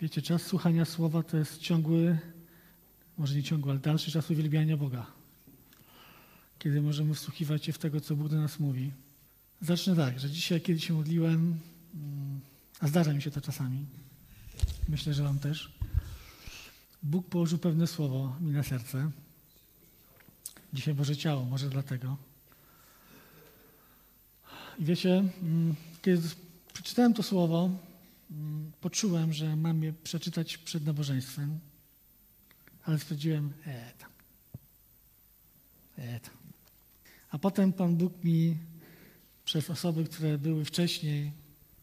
Wiecie, czas słuchania słowa to jest ciągły, może nie ciągły, ale dalszy czas uwielbiania Boga. Kiedy możemy wsłuchiwać się w tego, co Bóg do nas mówi. Zacznę tak, że dzisiaj, kiedy się modliłem, mm, a zdarza mi się to czasami, myślę, że Wam też, Bóg położył pewne słowo mi na serce. Dzisiaj Boże ciało, może dlatego. I wiecie, mm, kiedy przeczytałem to słowo, poczułem, że mam je przeczytać przed nabożeństwem, ale stwierdziłem, e tam, e tam. A potem Pan Bóg mi przez osoby, które były wcześniej,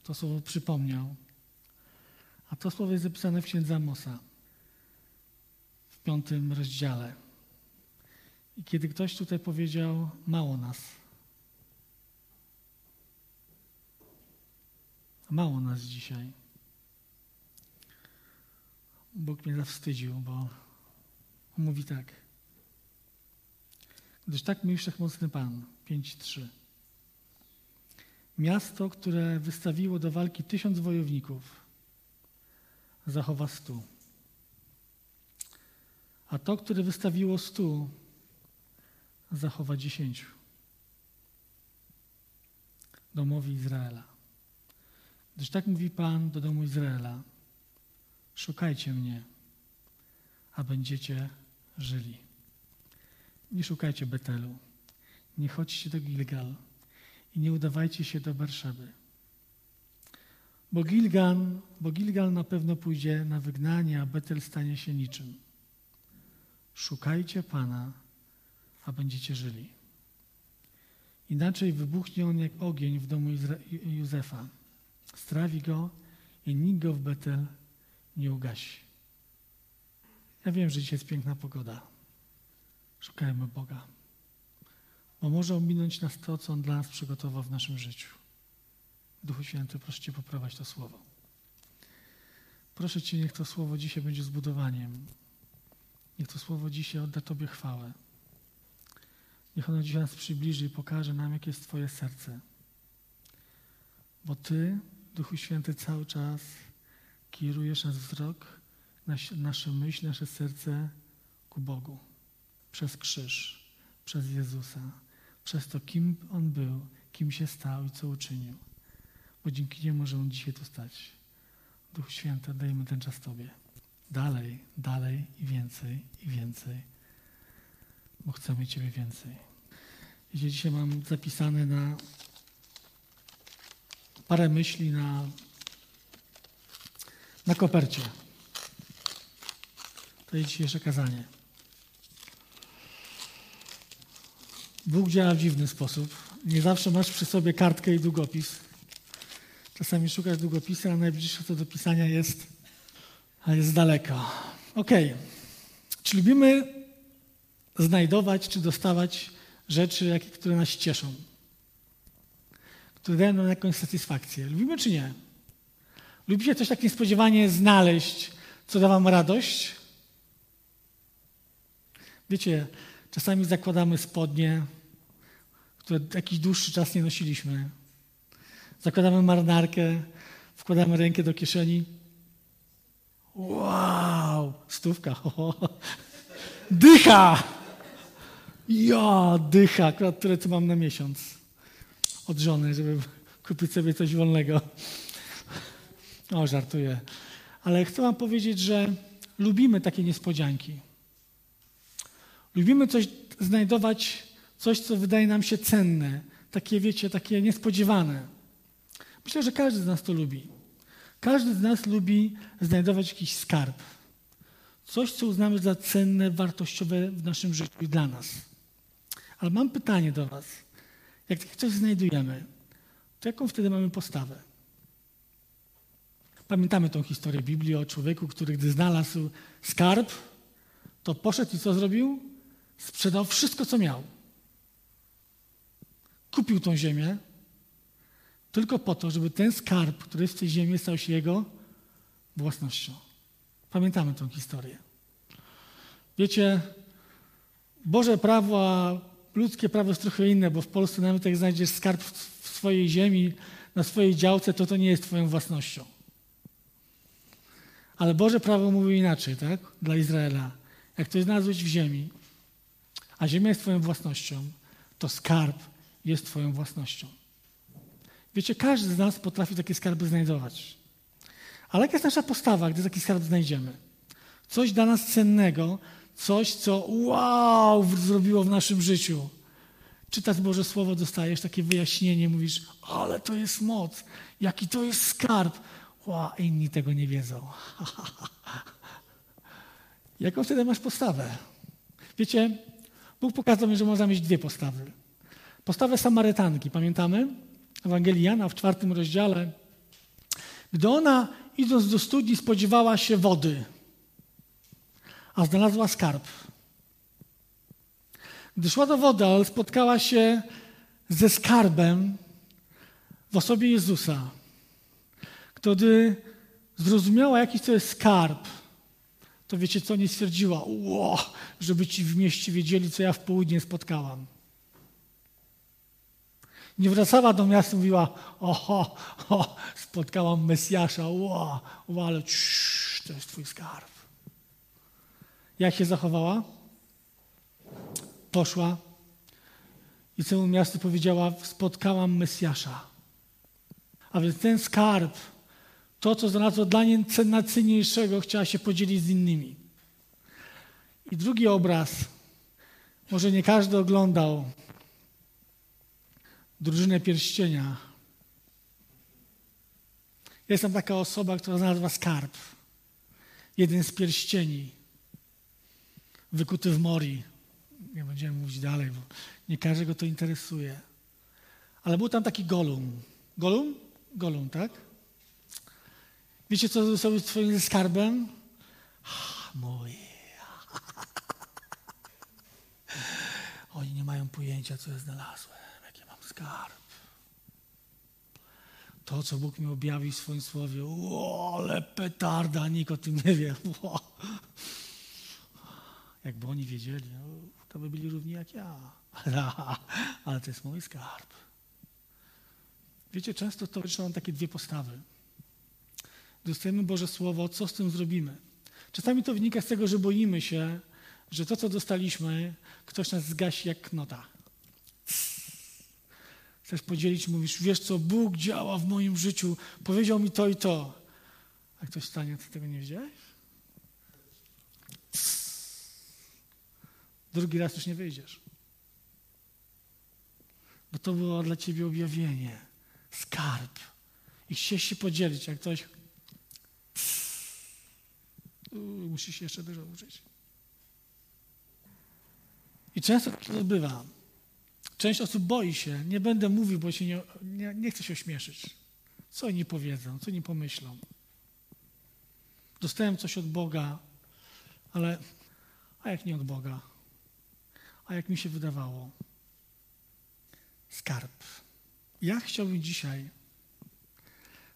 to słowo przypomniał. A to słowo jest zapisane w księdze Amosa w piątym rozdziale. I kiedy ktoś tutaj powiedział, mało nas, mało nas dzisiaj, Bóg mnie zawstydził, bo mówi tak. Gdyż tak mówi Wszechmocny Pan, 5.3. Miasto, które wystawiło do walki tysiąc wojowników, zachowa stu. A to, które wystawiło stu, zachowa dziesięciu. Domowi Izraela. Gdyż tak mówi Pan do domu Izraela: Szukajcie mnie, a będziecie żyli. Nie szukajcie Betelu, nie chodźcie do Gilgal i nie udawajcie się do Berszeby. Bo Gilgal, bo Gilgal na pewno pójdzie na wygnanie, a Betel stanie się niczym. Szukajcie Pana, a będziecie żyli. Inaczej wybuchnie on jak ogień w domu Józefa. Strawi go i nikt go w Betel nie ugasi. Ja wiem, że dzisiaj jest piękna pogoda. Szukajmy Boga. Bo może ominąć nas to, co On dla nas przygotował w naszym życiu. Duchu Święty, proszę Cię poprawać to słowo. Proszę Cię, niech to słowo dzisiaj będzie zbudowaniem. Niech to słowo dzisiaj odda Tobie chwałę. Niech ono dzisiaj nas przybliży i pokaże nam, jakie jest Twoje serce. Bo Ty, Duchu Święty, cały czas kierujesz nasz wzrok, nasze myśli, nasze serce ku Bogu. Przez krzyż, przez Jezusa, przez to, kim On był, kim się stał i co uczynił. Bo dzięki niemu możemy dzisiaj tu stać. Duch Święty, dajmy ten czas Tobie. Dalej, dalej i więcej, i więcej. Bo chcemy Ciebie więcej. Jeśli dzisiaj mam zapisane na parę myśli na, na kopercie. To jest dzisiejsze kazanie. Bóg działa w dziwny sposób. Nie zawsze masz przy sobie kartkę i długopis. Czasami szukasz długopisu, a najbliższe co do pisania jest, a jest daleko. Ok. Czy lubimy znajdować, czy dostawać rzeczy, które nas cieszą? Które dają nam jakąś satysfakcję. Lubimy, czy nie? Lubicie coś tak niespodziewanie znaleźć, co da wam radość? Wiecie, czasami zakładamy spodnie, które jakiś dłuższy czas nie nosiliśmy. Zakładamy marynarkę, wkładamy rękę do kieszeni. Wow, stówka. Dycha! Ja, dycha, akurat tyle, co mam na miesiąc od żony, żeby kupić sobie coś wolnego. O, żartuję. Ale chcę wam powiedzieć, że lubimy takie niespodzianki. Lubimy coś znajdować, coś, co wydaje nam się cenne, takie, wiecie, takie niespodziewane. Myślę, że każdy z nas to lubi. Każdy z nas lubi znajdować jakiś skarb. Coś, co uznamy za cenne, wartościowe w naszym życiu i dla nas. Ale mam pytanie do Was. Jak coś znajdujemy, to jaką wtedy mamy postawę? Pamiętamy tą historię Biblii o człowieku, który gdy znalazł skarb, to poszedł i co zrobił? Sprzedał wszystko, co miał. Kupił tą ziemię tylko po to, żeby ten skarb, który jest w tej ziemi, stał się jego własnością. Pamiętamy tą historię. Wiecie, Boże prawo, a ludzkie prawo jest trochę inne, bo w Polsce nawet jak znajdziesz skarb w swojej ziemi, na swojej działce, to to nie jest twoją własnością. Ale Boże prawo mówi inaczej, tak? Dla Izraela. Jak coś znalazłeś w ziemi, a ziemia jest Twoją własnością, to skarb jest Twoją własnością. Wiecie, każdy z nas potrafi takie skarby znajdować. Ale jaka jest nasza postawa, gdy taki skarb znajdziemy? Coś dla nas cennego, coś, co wow, zrobiło w naszym życiu. Czytasz Boże Słowo, dostajesz takie wyjaśnienie, mówisz, ale to jest moc, jaki to jest skarb. Wow, inni tego nie wiedzą. Jaką wtedy masz postawę? Wiecie, Bóg pokazał mi, że można mieć dwie postawy. Postawę Samarytanki, pamiętamy? Ewangelii Jana w czwartym rozdziale. Gdy ona, idąc do studni, spodziewała się wody, a znalazła skarb. Gdy szła do wody, ale spotkała się ze skarbem w osobie Jezusa. Gdy zrozumiała, jaki to jest skarb, to wiecie co, nie stwierdziła, ło, żeby ci w mieście wiedzieli, co ja w południe spotkałam. Nie wracała do miasta i mówiła, oho, o, spotkałam Mesjasza, ło, ale to jest twój skarb. Jak się zachowała? Poszła i całemu miastu powiedziała, spotkałam Mesjasza. A więc ten skarb, to, co znalazło dla niej najcenniejszego, chciała się podzielić z innymi. I drugi obraz, może nie każdy oglądał, drużynę pierścienia. Jest tam taka osoba, która znalazła skarb. Jeden z pierścieni, wykuty w mori. Nie będziemy mówić dalej, bo nie każdego to interesuje. Ale był tam taki Golum. Golum? Golum, tak? Wiecie, co zrobił z twoim skarbem? Mój. Oni nie mają pojęcia, co ja znalazłem, jaki mam skarb. To, co Bóg mi objawił w swoim słowie, o, ale petarda, nikt o tym nie wie. Jakby oni wiedzieli, no, to by byli równi jak ja. Ale to jest mój skarb. Wiecie, często to mam takie dwie postawy. Dostajemy Boże Słowo, co z tym zrobimy? Czasami to wynika z tego, że boimy się, że to, co dostaliśmy, ktoś nas zgasi jak knota. Chcesz podzielić, mówisz, wiesz co, Bóg działa w moim życiu, powiedział mi to i to. A ktoś stanie, ty tego nie wiedziałeś? Drugi raz już nie wyjdziesz. Bo to było dla ciebie objawienie, skarb. I chciałeś się podzielić, jak ktoś musi się jeszcze dużo uczyć. I często tak to bywa. Część osób boi się, nie będę mówił, bo się nie, nie, nie chcę się ośmieszyć. Co oni powiedzą, co oni pomyślą. Dostałem coś od Boga, ale a jak nie od Boga? A jak mi się wydawało? Skarb. Ja chciałbym dzisiaj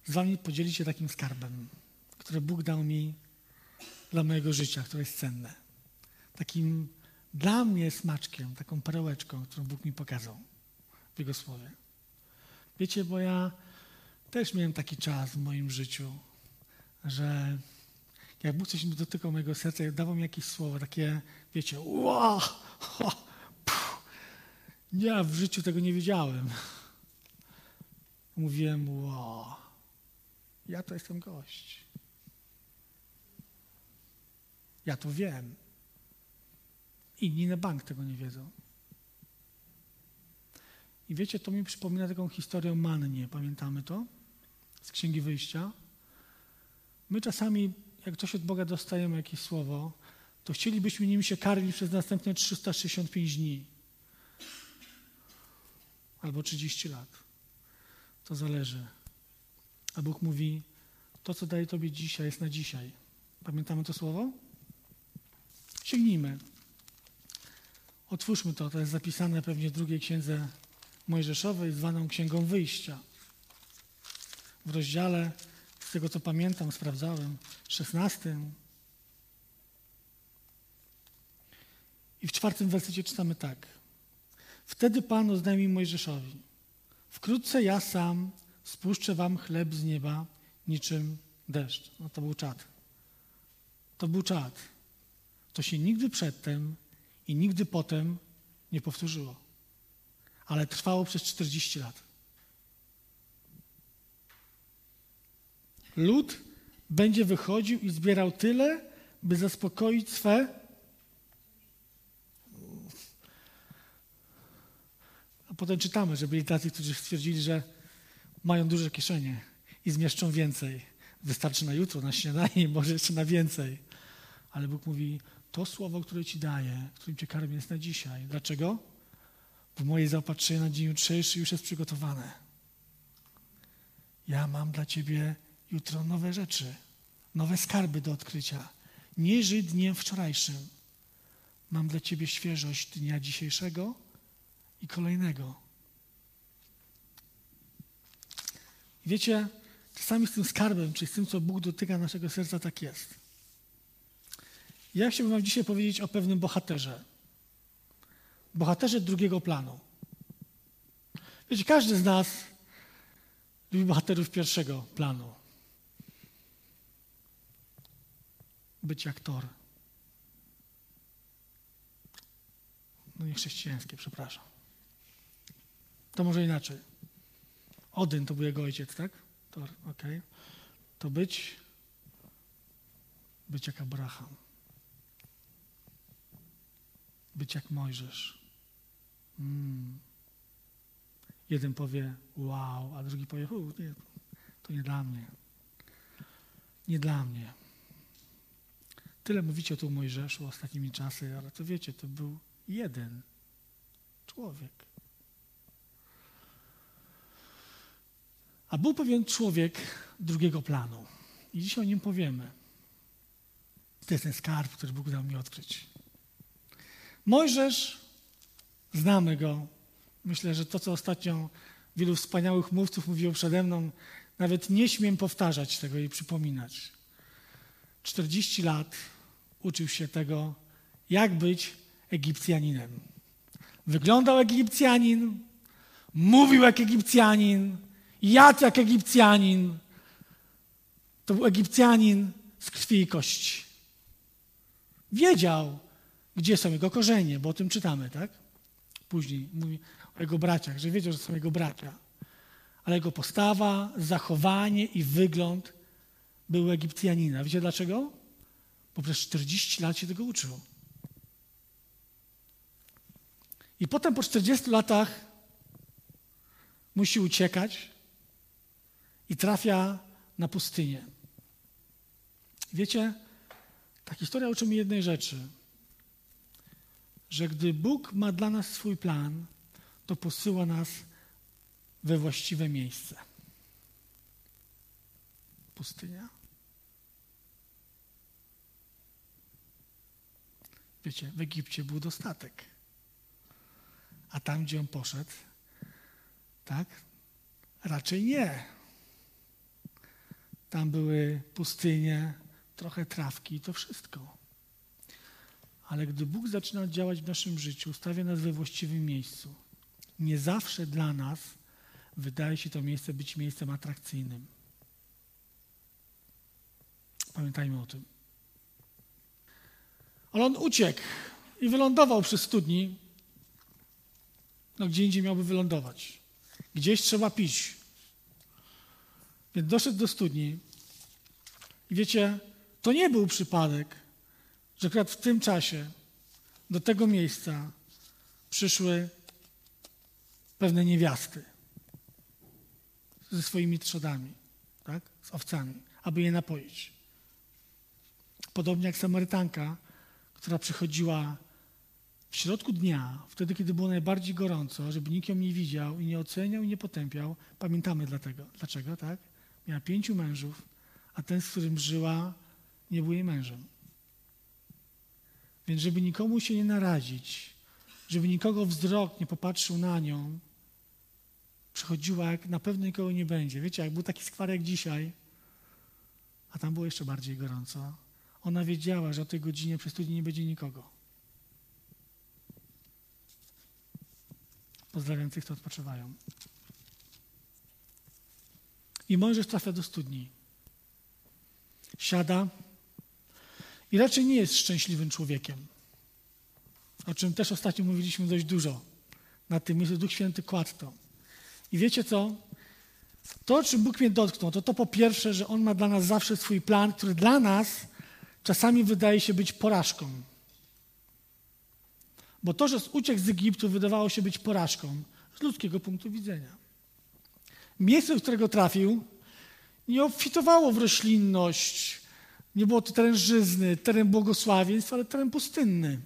z wami podzielić się takim skarbem, który Bóg dał mi dla mojego życia, które jest cenne. Takim dla mnie smaczkiem, taką perełeczką, którą Bóg mi pokazał w Jego Słowie. Wiecie, bo ja też miałem taki czas w moim życiu, że jak Bóg coś mi dotykał mojego serca, jak dawał mi jakieś słowo, takie, wiecie, wow, ja w życiu tego nie wiedziałem. Mówiłem, wow, ja to jestem gość. Ja to wiem. Inni na bank tego nie wiedzą. I wiecie, to mi przypomina taką historię mannie. Pamiętamy to? Z Księgi Wyjścia. My czasami, jak coś od Boga dostajemy, jakieś słowo, to chcielibyśmy nim się karmić przez następne 365 dni. Albo 30 lat. To zależy. A Bóg mówi, to co daje Tobie dzisiaj jest na dzisiaj. Pamiętamy to słowo? Sięgnijmy. Otwórzmy to, to jest zapisane pewnie w drugiej księdze Mojżeszowej, zwaną Księgą Wyjścia. W rozdziale, z tego co pamiętam, sprawdzałem, 16. I w czwartym wersecie czytamy tak. Wtedy Pan oznajmił Mojżeszowi: Wkrótce ja sam spuszczę wam chleb z nieba niczym deszcz. No to był czad. to był czad. To się nigdy przedtem i nigdy potem nie powtórzyło. Ale trwało przez 40 lat. Lud będzie wychodził i zbierał tyle, by zaspokoić swe A potem czytamy, że byli tacy, którzy stwierdzili, że mają duże kieszenie i zmieszczą więcej. Wystarczy na jutro, na śniadanie, może jeszcze na więcej. Ale Bóg mówi, to słowo, które Ci daję, którym Cię karmię, jest na dzisiaj. Dlaczego? Bo moje zaopatrzenie na dzień jutrzejszy już jest przygotowane. Ja mam dla Ciebie jutro nowe rzeczy, nowe skarby do odkrycia. Nie żyj dniem wczorajszym. Mam dla Ciebie świeżość dnia dzisiejszego i kolejnego. Wiecie, czasami z tym skarbem, czy z tym, co Bóg dotyka naszego serca, tak jest. Ja chciałbym Wam dzisiaj powiedzieć o pewnym bohaterze. Bohaterze drugiego planu. Wiecie, każdy z nas lubi bohaterów pierwszego planu. Być jak Tor. No nie chrześcijańskie, przepraszam. To może inaczej. Odyn to był jego ojciec, tak? Tor, okej. Okay. To być, być jak Abraham. Być jak Mojżesz. Mm. Jeden powie wow, a drugi powie nie, to nie dla mnie. Nie dla mnie. Tyle mówicie o tu Mojżeszu ostatnimi czasy, ale to wiecie, to był jeden człowiek. A był pewien człowiek drugiego planu. I dzisiaj o nim powiemy. To jest ten skarb, który Bóg dał mi odkryć. Mojżesz, znamy go. Myślę, że to, co ostatnio wielu wspaniałych mówców mówiło przede mną, nawet nie śmiem powtarzać tego i przypominać. 40 lat uczył się tego, jak być Egipcjaninem. Wyglądał jak Egipcjanin, mówił jak Egipcjanin, jadł jak Egipcjanin. To był Egipcjanin z krwi i kości. Wiedział, gdzie są jego korzenie, bo o tym czytamy, tak? Później mówi o jego braciach, że wiedział, że są jego bracia. Ale jego postawa, zachowanie i wygląd były Egipcjanina. Wiecie dlaczego? Bo przez 40 lat się tego uczył. I potem po 40 latach musi uciekać i trafia na pustynię. Wiecie, ta historia uczy mi jednej rzeczy, że gdy Bóg ma dla nas swój plan, to posyła nas we właściwe miejsce. Pustynia. Wiecie, w Egipcie był dostatek. A tam, gdzie on poszedł, tak? Raczej nie. Tam były pustynie, trochę trawki i to wszystko. Ale gdy Bóg zaczyna działać w naszym życiu, stawia nas we właściwym miejscu, nie zawsze dla nas wydaje się to miejsce być miejscem atrakcyjnym. Pamiętajmy o tym. Ale on uciekł i wylądował przy studni. No, gdzie indziej miałby wylądować. Gdzieś trzeba pić. Więc doszedł do studni. I wiecie, to nie był przypadek, że akurat w tym czasie do tego miejsca przyszły pewne niewiasty ze swoimi trzodami, tak? z owcami, aby je napoić. Podobnie jak Samarytanka, która przychodziła w środku dnia, wtedy, kiedy było najbardziej gorąco, żeby nikt ją nie widział i nie oceniał i nie potępiał. Pamiętamy dlatego. Dlaczego, tak? Miała pięciu mężów, a ten, z którym żyła, nie był jej mężem. Więc żeby nikomu się nie narazić, żeby nikogo wzrok nie popatrzył na nią, przychodziła, jak na pewno nikogo nie będzie. Wiecie, jak był taki skwar jak dzisiaj, a tam było jeszcze bardziej gorąco, ona wiedziała, że o tej godzinie przy studni nie będzie nikogo. Pozdrawiam tych, którzy odpoczywają. I Mojżesz trafia do studni. Siada i raczej nie jest szczęśliwym człowiekiem. O czym też ostatnio mówiliśmy dość dużo. Na tym miejscu Duch Święty kładł to. I wiecie co? To, czym Bóg mnie dotknął, to to po pierwsze, że On ma dla nas zawsze swój plan, który dla nas czasami wydaje się być porażką. Bo to, że uciekł z Egiptu, wydawało się być porażką z ludzkiego punktu widzenia. Miejsce, w którego trafił, nie obfitowało w roślinność, nie było to teren żyzny, teren błogosławieństw, ale teren pustynny.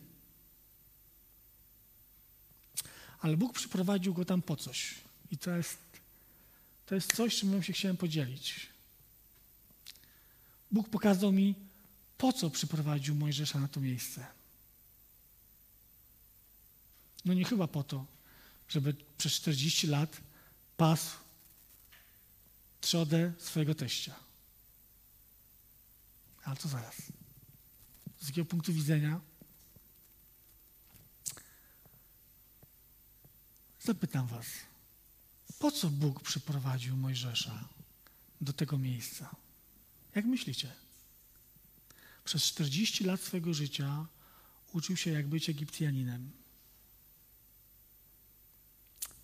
Ale Bóg przyprowadził go tam po coś. I to jest, to jest coś, czym się chciałem podzielić. Bóg pokazał mi, po co przyprowadził Mojżesza na to miejsce. No nie chyba po to, żeby przez 40 lat pasł trzodę swojego teścia. Ale to zaraz. Z jakiego punktu widzenia? Zapytam was, po co Bóg przyprowadził Mojżesza do tego miejsca? Jak myślicie? Przez 40 lat swojego życia uczył się, jak być Egipcjaninem.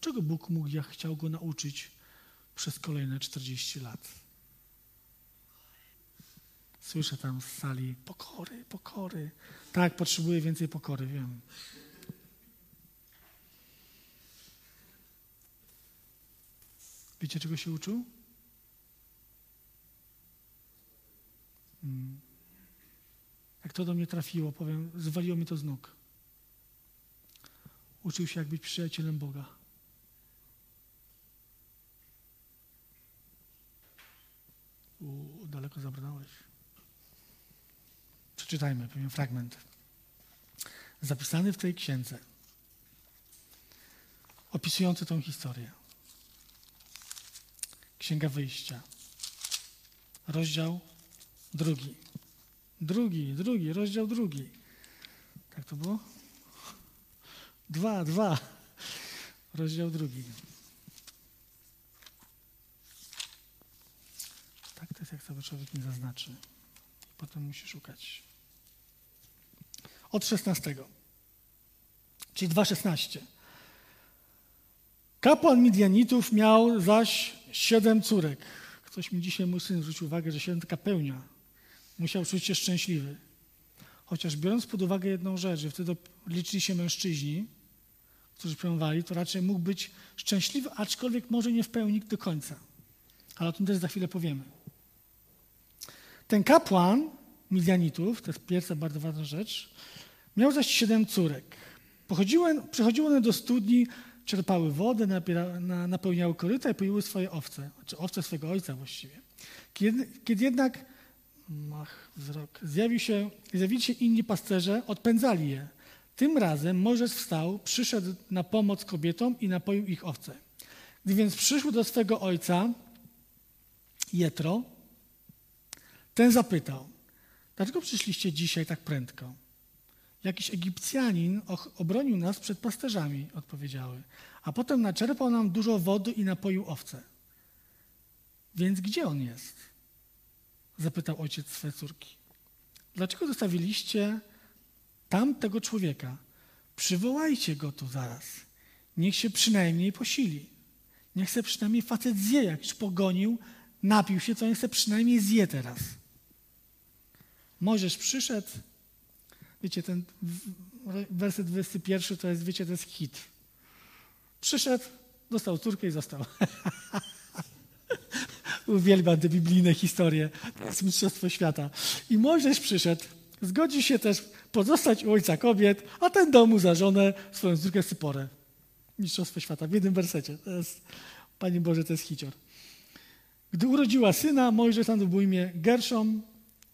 Czego Bóg mógł, jak chciał go nauczyć przez kolejne 40 lat? Słyszę tam z sali pokory, pokory. Tak, potrzebuję więcej pokory, wiem. Wiecie, czego się uczył? Hmm. Jak to do mnie trafiło, powiem, zwaliło mi to z nóg. Uczył się, jak być przyjacielem Boga. U, daleko zabrnąłeś. Przeczytajmy pewien fragment. Zapisany w tej księdze, opisujący tą historię. Księga Wyjścia, rozdział drugi. Drugi, drugi, rozdział drugi. Tak to było? Dwa, dwa. Rozdział drugi. Tak to jest, jak sobie człowiek nie zaznaczy. Potem musi szukać. Od 16. Czyli 2,16. Kapłan Midianitów miał zaś siedem córek. Ktoś mi dzisiaj mój syn zwrócił uwagę, że siedem taka pełnia. Musiał czuć się szczęśliwy. Chociaż biorąc pod uwagę jedną rzecz, że wtedy liczyli się mężczyźni, którzy pełnowali, to raczej mógł być szczęśliwy, aczkolwiek może nie w pełni do końca. Ale o tym też za chwilę powiemy. Ten kapłan Midianitów, to jest pierwsza bardzo ważna rzecz, miał zaś siedem córek. Pochodziły, przychodziły one do studni czerpały wodę, napełniały koryta i poiły swoje owce, czy owce swojego ojca właściwie. Kiedy, kiedy jednak ach, wzrok, zjawił się, zjawili się inni pasterze, odpędzali je. Tym razem Mojżesz wstał, przyszedł na pomoc kobietom i napoił ich owce. Gdy więc przyszły do swego ojca, Jetro, ten zapytał, dlaczego przyszliście dzisiaj tak prędko? Jakiś Egipcjanin obronił nas przed pasterzami, odpowiedziały. A potem naczerpał nam dużo wody i napoił owce. Więc gdzie on jest? Zapytał ojciec swe córki. Dlaczego zostawiliście tam tego człowieka? Przywołajcie go tu zaraz. Niech się przynajmniej posili. Niech se przynajmniej facet zje, jak już pogonił, napił się, to niech se przynajmniej zje teraz. Możesz przyszedł, Wiecie, ten werset 21 to jest, wiecie, to jest hit. Przyszedł, dostał córkę i został. Uwielbiam te biblijne historie. To jest mistrzostwo świata. I Mojżesz przyszedł, zgodził się też pozostać u ojca kobiet, a ten domu za żonę swoją córkę Syporę. Mistrzostwo świata w jednym wersecie. To jest, Panie Boże, to jest hicior. Gdy urodziła syna, Mojżesz był imię Gerszom,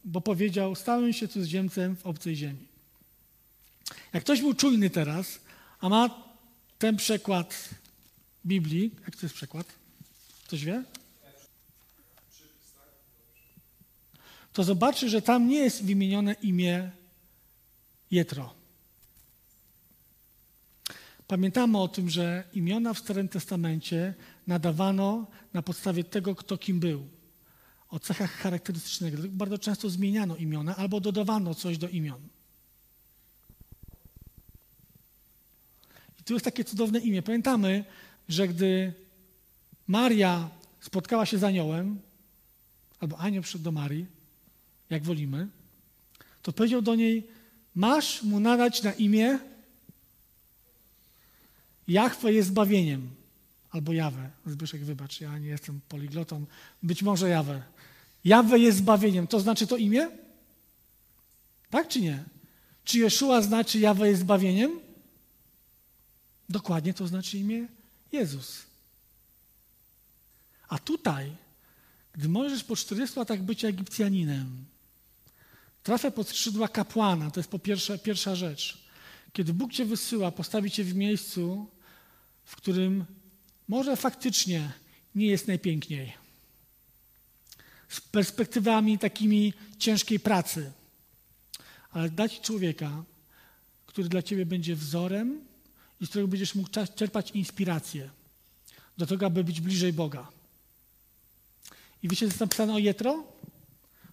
bo powiedział, stałem się cudzoziemcem w obcej ziemi. Jak ktoś był czujny teraz, a ma ten przekład Biblii, jak to jest przekład? Ktoś wie? To zobaczy, że tam nie jest wymienione imię Jetro. Pamiętamy o tym, że imiona w Starym Testamencie nadawano na podstawie tego, kto kim był. o cechach charakterystycznych. Bardzo często zmieniano imiona albo dodawano coś do imion. I tu jest takie cudowne imię. Pamiętamy, że gdy Maria spotkała się z aniołem, albo anioł przyszedł do Marii, jak wolimy, to powiedział do niej, masz mu nadać na imię Jachwę jest zbawieniem. Albo Jawę. Zbyszek, wybacz, ja nie jestem poliglotą. Być może Jawę. Jawę jest zbawieniem. To znaczy to imię? Tak czy nie? Czy Jeszua znaczy Jawę jest zbawieniem? Dokładnie to znaczy imię Jezus. A tutaj, gdy możesz po 40 latach bycia Egipcjaninem, trafia pod skrzydła kapłana, to jest po pierwsze, pierwsza rzecz. Kiedy Bóg cię wysyła, postawi cię w miejscu, w którym może faktycznie nie jest najpiękniej. Z perspektywami takimi ciężkiej pracy. Ale dać człowieka, który dla ciebie będzie wzorem i z którego będziesz mógł czerpać inspirację do tego, aby być bliżej Boga. I wiecie, co jest napisane o Jetro?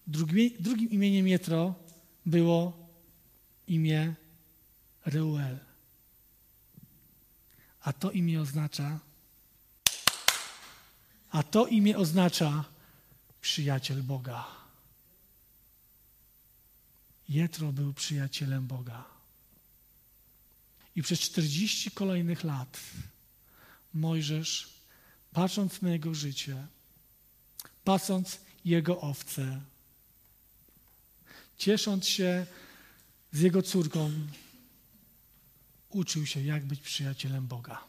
Drugim, drugim imieniem Jetro było imię Reuel. A to imię oznacza, a to imię oznacza przyjaciel Boga. Jetro był przyjacielem Boga. I przez 40 kolejnych lat Mojżesz, patrząc na jego życie, pasąc jego owce, ciesząc się z jego córką, uczył się, jak być przyjacielem Boga.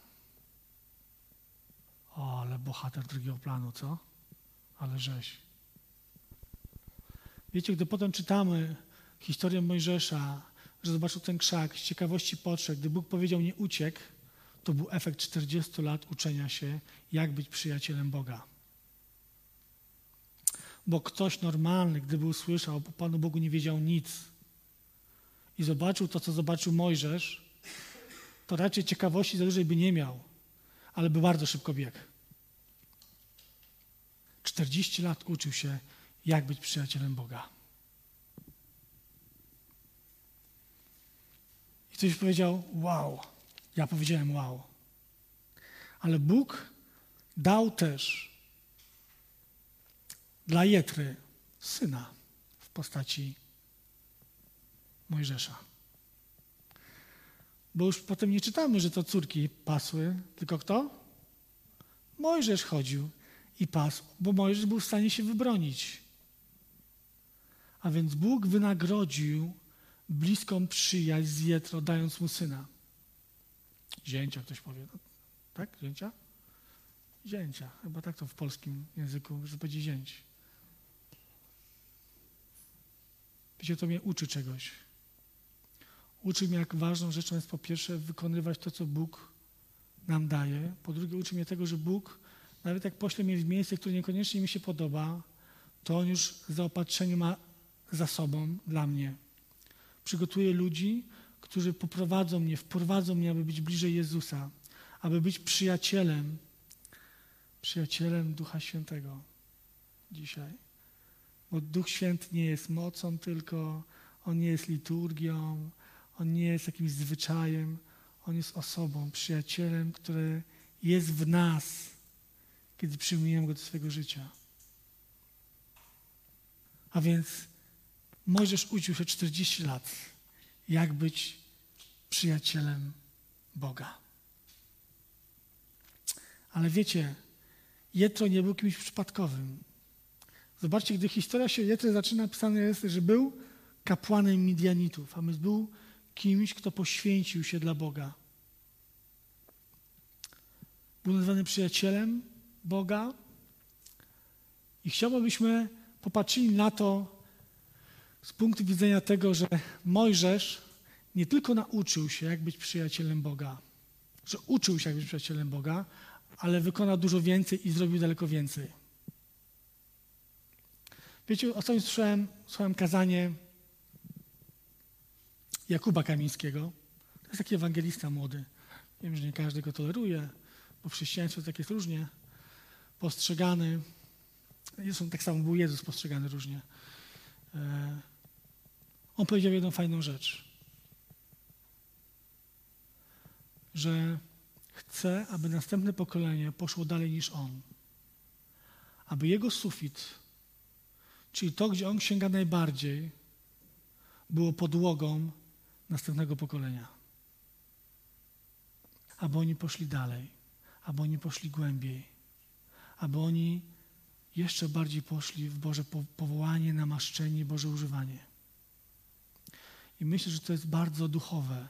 O, ale bohater drugiego planu, co? Ale żeś. Wiecie, gdy potem czytamy historię Mojżesza, że zobaczył ten krzak, z ciekawości podszedł, gdy Bóg powiedział nie uciekł, to był efekt 40 lat uczenia się, jak być przyjacielem Boga. Bo ktoś normalny, gdyby usłyszał, o Panu Bogu nie wiedział nic i zobaczył to, co zobaczył Mojżesz, to raczej ciekawości za dużej by nie miał, ale by bardzo szybko biegł. 40 lat uczył się, jak być przyjacielem Boga. I ktoś powiedział, wow. Ja powiedziałem, wow. Ale Bóg dał też dla Jetry syna w postaci Mojżesza. Bo już potem nie czytamy, że to córki pasły, tylko kto? Mojżesz chodził i pasł, bo Mojżesz był w stanie się wybronić. A więc Bóg wynagrodził bliską przyjaźń z Jetro, dając mu syna. Zięcia, ktoś powie. No, tak? Zięcia? Zięcia. Chyba tak to w polskim języku, że będzie zięć. Wiecie, to mnie uczy czegoś. Uczy mnie, jak ważną rzeczą jest po pierwsze wykonywać to, co Bóg nam daje. Po drugie, uczy mnie tego, że Bóg, nawet jak pośle mnie w miejsce, które niekoniecznie mi się podoba, to On już zaopatrzenie ma za sobą dla mnie. Przygotuje ludzi, którzy poprowadzą mnie, wprowadzą mnie, aby być bliżej Jezusa, aby być przyjacielem, przyjacielem Ducha Świętego dzisiaj. Bo Duch Święty nie jest mocą tylko, On nie jest liturgią, on nie jest jakimś zwyczajem, on jest osobą, przyjacielem, który jest w nas, kiedy przyjmujemy go do swojego życia. A więc Mojżesz uczył się 40 lat, jak być przyjacielem Boga. Ale wiecie, Jetro nie był kimś przypadkowym. Zobaczcie, gdy historia się Jetro zaczyna, napisane jest, że był kapłanem Midianitów, a więc był kimś, kto poświęcił się dla Boga. Był nazwany przyjacielem Boga i chciałbym, abyśmy popatrzyli na to z punktu widzenia tego, że Mojżesz nie tylko nauczył się, jak być przyjacielem Boga, że uczył się, jak być przyjacielem Boga, ale wykonał dużo więcej i zrobił daleko więcej. Wiecie, ostatnio słyszałem, słyszałem kazanie Jakuba Kamińskiego. To jest taki ewangelista młody. Wiem, że nie każdy go toleruje, bo w chrześcijaństwie tak jest różnie postrzegany. Zresztą tak samo był Jezus postrzegany różnie. E, on powiedział jedną fajną rzecz. Że chce, aby następne pokolenie poszło dalej niż on. Aby jego sufit, czyli to, gdzie on sięga najbardziej, było podłogą następnego pokolenia. Aby oni poszli dalej, aby oni poszli głębiej, aby oni jeszcze bardziej poszli w Boże powołanie, namaszczenie, Boże używanie. I myślę, że to jest bardzo duchowe,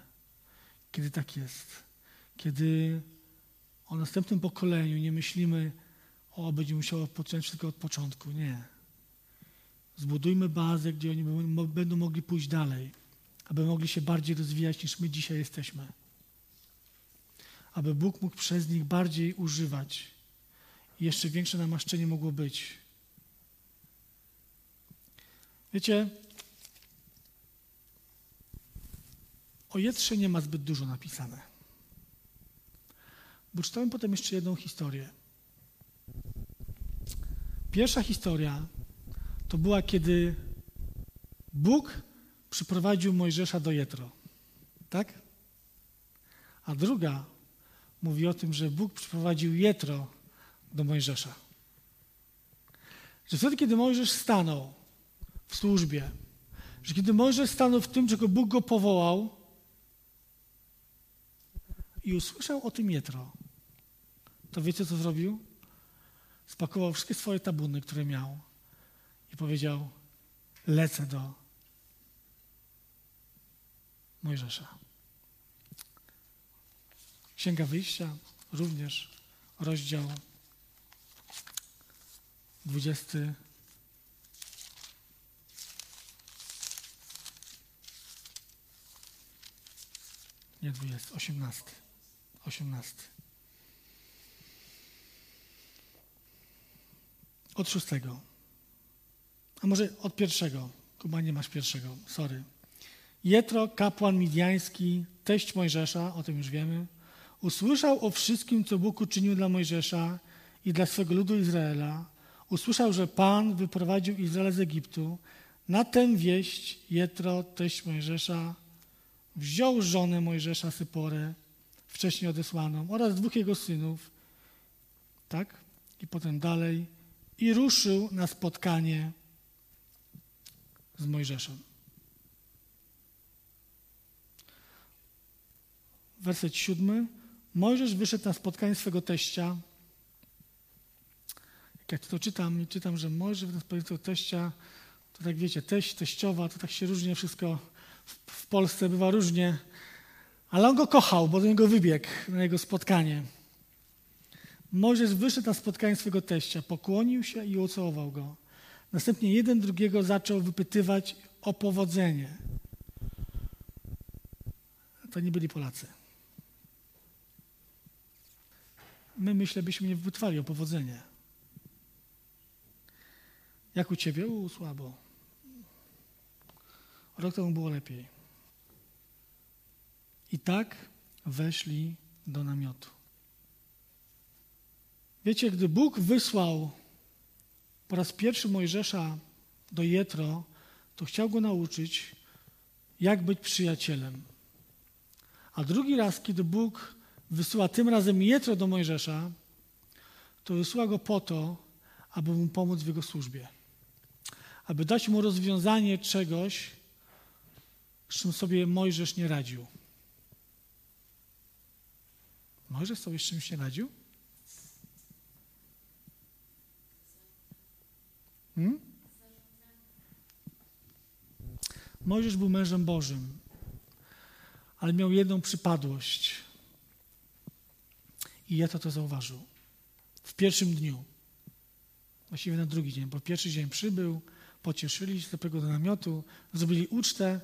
kiedy tak jest. Kiedy o następnym pokoleniu nie myślimy, o, będzie musiało począć wszystko od początku. Nie. Zbudujmy bazę, gdzie oni będą mogli pójść dalej, aby mogli się bardziej rozwijać niż my dzisiaj jesteśmy. Aby Bóg mógł przez nich bardziej używać i jeszcze większe namaszczenie mogło być. Wiecie, o Jetrze nie ma zbyt dużo napisane. Bo czytałem potem jeszcze jedną historię. Pierwsza historia to była, kiedy Bóg przyprowadził Mojżesza do Jetro. Tak? A druga mówi o tym, że Bóg przyprowadził Jetro do Mojżesza. Że wtedy, kiedy Mojżesz stanął w służbie, że kiedy Mojżesz stanął w tym, czego Bóg go powołał i usłyszał o tym Jetro, to wiecie, co zrobił? Spakował wszystkie swoje tabuny, które miał i powiedział, lecę do Mojżesza. Księga Wyjścia, również rozdział 20. Nie 20, 18. 18. Od szóstego. A może od pierwszego. Kuba, nie masz pierwszego, sorry. Jetro, kapłan midiański, teść Mojżesza, o tym już wiemy, usłyszał o wszystkim, co Bóg uczynił dla Mojżesza i dla swego ludu Izraela. Usłyszał, że Pan wyprowadził Izrael z Egiptu. Na tę wieść Jetro, teść Mojżesza, wziął żonę Mojżesza Syporę, wcześniej odesłaną, oraz dwóch jego synów, tak? I potem dalej, i ruszył na spotkanie z Mojżeszem. Werset siódmy. Mojżesz wyszedł na spotkanie swego teścia. Jak to czytam, czytam, że Mojżesz wyszedł na spotkanie swego teścia, to tak wiecie, teść, teściowa, to tak się różnie wszystko w, w Polsce bywa różnie. Ale on go kochał, bo do niego wybiegł na jego spotkanie. Mojżesz wyszedł na spotkanie swego teścia, pokłonił się i ucałował go. Następnie jeden drugiego zaczął wypytywać o powodzenie. To nie byli Polacy. My, myślę, byśmy nie wypytywali o powodzenie. Jak u ciebie? U, słabo. Rok temu było lepiej. I tak weszli do namiotu. Wiecie, gdy Bóg wysłał po raz pierwszy Mojżesza do Jetro, to chciał go nauczyć, jak być przyjacielem. A drugi raz, kiedy Bóg wysyła tym razem Jetro do Mojżesza, to wysyła go po to, aby mu pomóc w jego służbie. Aby dać mu rozwiązanie czegoś, z czym sobie Mojżesz nie radził. Mojżesz sobie z czymś nie radził? Hmm? Mojżesz był mężem Bożym, ale miał jedną przypadłość. I ja to to zauważył. W pierwszym dniu, właściwie na drugi dzień, bo pierwszy dzień przybył, pocieszyli się do do namiotu, zrobili ucztę.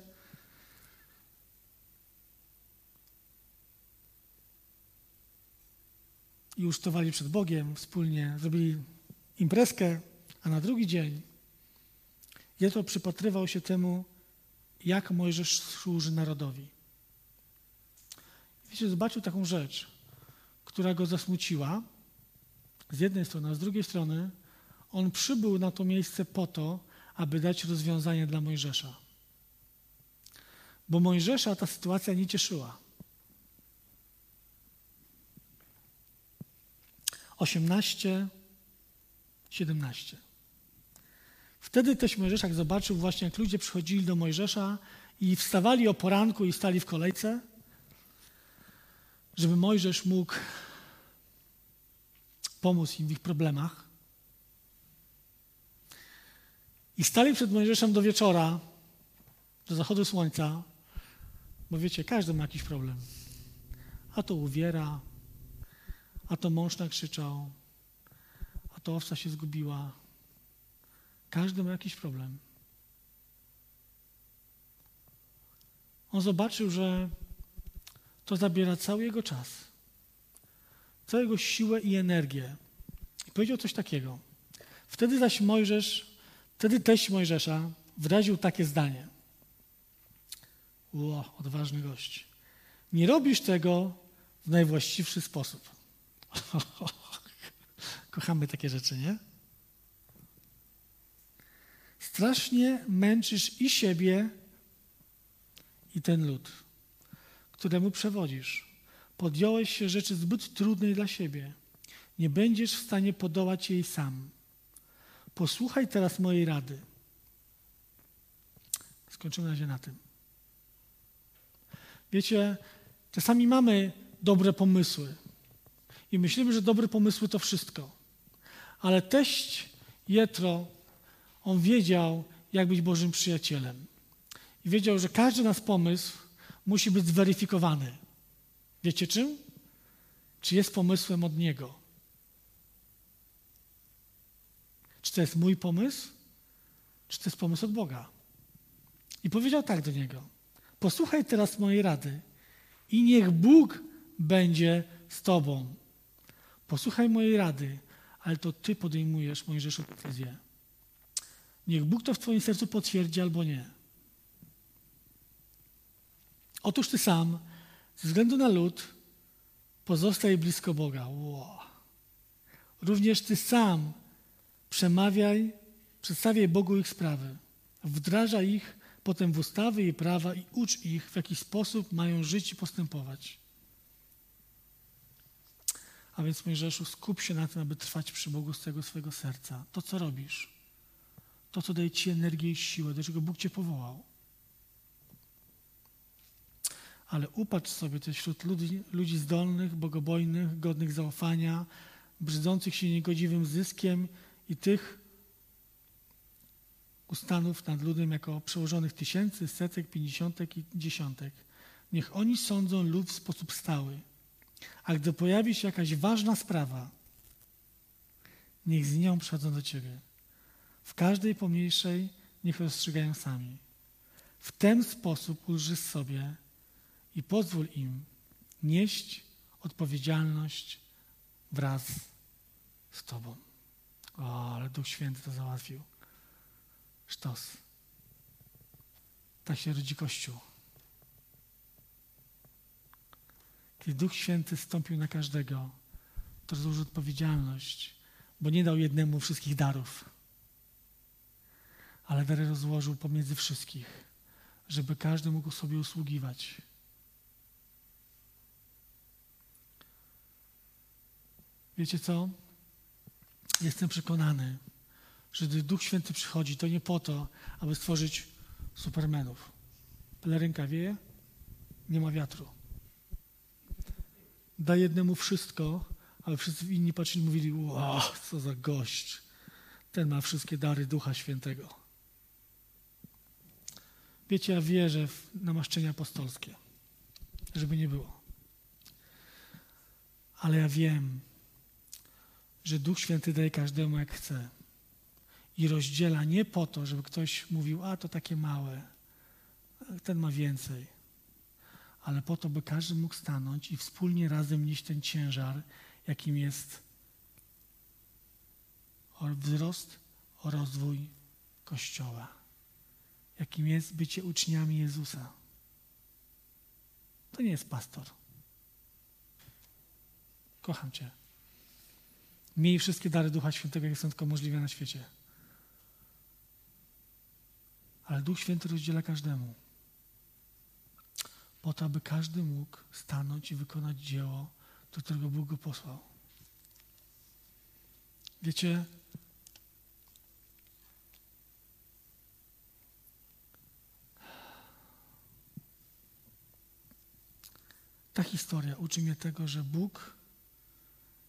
I ucztowali przed Bogiem wspólnie, zrobili imprezkę, a na drugi dzień Jetro przypatrywał się temu, jak Mojżesz służy narodowi. Wiecie, zobaczył taką rzecz, która go zasmuciła z jednej strony, a z drugiej strony On przybył na to miejsce po to, aby dać rozwiązanie dla Mojżesza. Bo Mojżesza ta sytuacja nie cieszyła. 18, 17. Wtedy też Mojżeszak zobaczył właśnie, jak ludzie przychodzili do Mojżesza i wstawali o poranku i stali w kolejce, żeby Mojżesz mógł pomóc im w ich problemach. I stali przed Mojżeszem do wieczora, do zachodu słońca, bo wiecie, każdy ma jakiś problem. A to uwiera, a to mąż nakrzyczał, a to owca się zgubiła. Każdy ma jakiś problem. On zobaczył, że to zabiera cały jego czas, całą jego siłę i energię. I powiedział coś takiego. Wtedy zaś Mojżesz, wtedy teść Mojżesza wyraził takie zdanie. Ło, odważny gość. Nie robisz tego w najwłaściwszy sposób. Kochamy takie rzeczy, nie? Strasznie męczysz i siebie, i ten lud, któremu przewodzisz. Podjąłeś się rzeczy zbyt trudnej dla siebie. Nie będziesz w stanie podołać jej sam. Posłuchaj teraz mojej rady. Skończymy na razie na tym. Wiecie, czasami mamy dobre pomysły i myślimy, że dobre pomysły to wszystko. Ale teść Jetro, on wiedział, jak być Bożym przyjacielem. I wiedział, że każdy nasz pomysł musi być zweryfikowany. Wiecie czym? Czy jest pomysłem od Niego? Czy to jest mój pomysł? Czy to jest pomysł od Boga? I powiedział tak do niego: Posłuchaj teraz mojej rady i niech Bóg będzie z tobą. Posłuchaj mojej rady, ale to ty podejmujesz, Mojżeszu, decyzję. Niech Bóg to w twoim sercu potwierdzi albo nie. Otóż ty sam, ze względu na lud, pozostaj blisko Boga. Również ty sam przemawiaj, przedstawiaj Bogu ich sprawy. Wdrażaj ich potem w ustawy i prawa i ucz ich, w jaki sposób mają żyć i postępować. A więc, Mojżeszu, skup się na tym, aby trwać przy Bogu z tego swojego serca. To, co robisz, to, co daje Ci energię i siłę, do czego Bóg Cię powołał. Ale upatrz sobie też wśród ludzi, ludzi zdolnych, bogobojnych, godnych zaufania, brzydzących się niegodziwym zyskiem i tych ustanów nad ludem jako przełożonych tysięcy, setek, pięćdziesiątek i dziesiątek. Niech oni sądzą lud w sposób stały. A gdy pojawi się jakaś ważna sprawa, niech z nią przychodzą do Ciebie. W każdej pomniejszej niech rozstrzygają sami. W ten sposób ulżysz sobie i pozwól im nieść odpowiedzialność wraz z Tobą. O, ale Duch Święty to załatwił. Sztos. Tak się rodzi Kościół. Kiedy Duch Święty stąpił na każdego, to złożył odpowiedzialność, bo nie dał jednemu wszystkich darów, ale dary rozłożył pomiędzy wszystkich, żeby każdy mógł sobie usługiwać. Wiecie co? Jestem przekonany, że gdy Duch Święty przychodzi, to nie po to, aby stworzyć supermenów. Pelerynka wieje, nie ma wiatru. Da jednemu wszystko, ale wszyscy inni patrzyli i mówili, wow, co za gość. Ten ma wszystkie dary Ducha Świętego. Wiecie, ja wierzę w namaszczenie apostolskie, żeby nie było. Ale ja wiem, że Duch Święty daje każdemu jak chce. I rozdziela nie po to, żeby ktoś mówił, a to takie małe, ten ma więcej, ale po to, by każdy mógł stanąć i wspólnie razem nieść ten ciężar, jakim jest wzrost, rozwój Kościoła, jakim jest bycie uczniami Jezusa. To nie jest pastor. Kocham Cię. Miej wszystkie dary Ducha Świętego, jak są tylko możliwe na świecie. Ale Duch Święty rozdziela każdemu. Po to, aby każdy mógł stanąć i wykonać dzieło, do którego Bóg go posłał. Wiecie, ta historia uczy mnie tego, że Bóg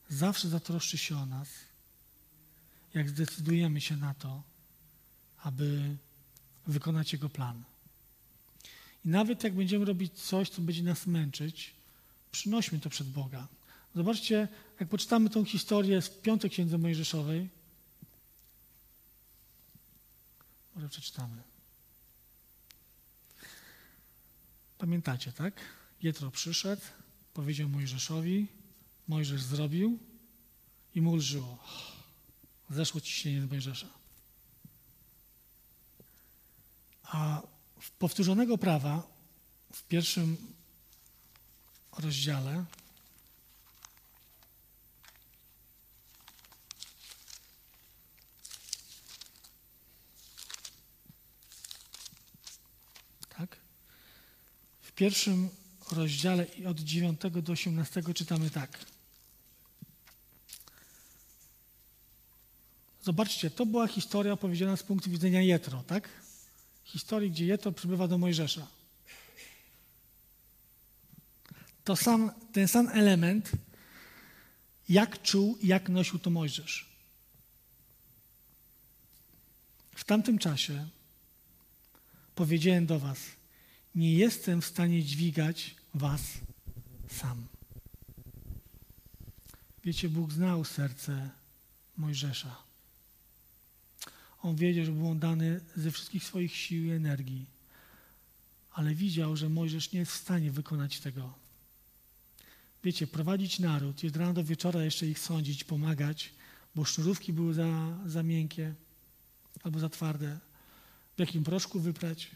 zawsze zatroszczy się o nas, jak zdecydujemy się na to, aby wykonać Jego plan. I nawet jak będziemy robić coś, co będzie nas męczyć, przynośmy to przed Boga. Zobaczcie, jak poczytamy tą historię z piątej księdze Mojżeszowej, może przeczytamy. Pamiętacie, tak? Jetro przyszedł, powiedział Mojżeszowi, Mojżesz zrobił i mu ulżyło. Zeszło ciśnienie z Mojżesza. A w powtórzonego prawa w pierwszym rozdziale tak? W pierwszym rozdziale i od 9 do 18 czytamy tak. Zobaczcie, to była historia opowiedziana z punktu widzenia Jetro, tak? Historii, gdzie Jetro przybywa do Mojżesza. To sam, ten sam element, jak czuł i jak nosił to Mojżesz. W tamtym czasie powiedziałem do was, nie jestem w stanie dźwigać was sam. Wiecie, Bóg znał serce Mojżesza. On wiedział, że był on dany ze wszystkich swoich sił i energii, ale widział, że Mojżesz nie jest w stanie wykonać tego. Wiecie, prowadzić naród, jest rano do wieczora jeszcze ich sądzić, pomagać, bo sznurówki były za, za miękkie albo za twarde. W jakim proszku wyprać?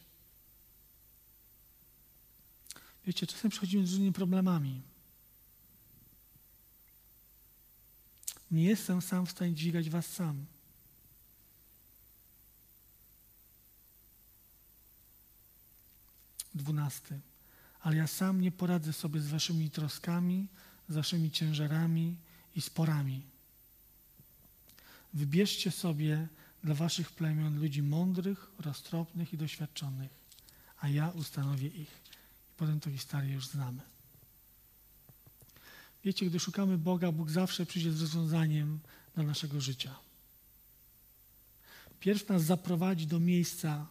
Wiecie, czasem przechodzimy z różnymi problemami. Nie jestem sam w stanie dźwigać was sam. Dwunasty. Ale ja sam nie poradzę sobie z waszymi troskami, z waszymi ciężarami i sporami. Wybierzcie sobie dla waszych plemion ludzi mądrych, roztropnych i doświadczonych, a ja ustanowię ich. Potem tę historię już znamy. Wiecie, gdy szukamy Boga, Bóg zawsze przyjdzie z rozwiązaniem dla naszego życia. Pierw nas zaprowadzi do miejsca,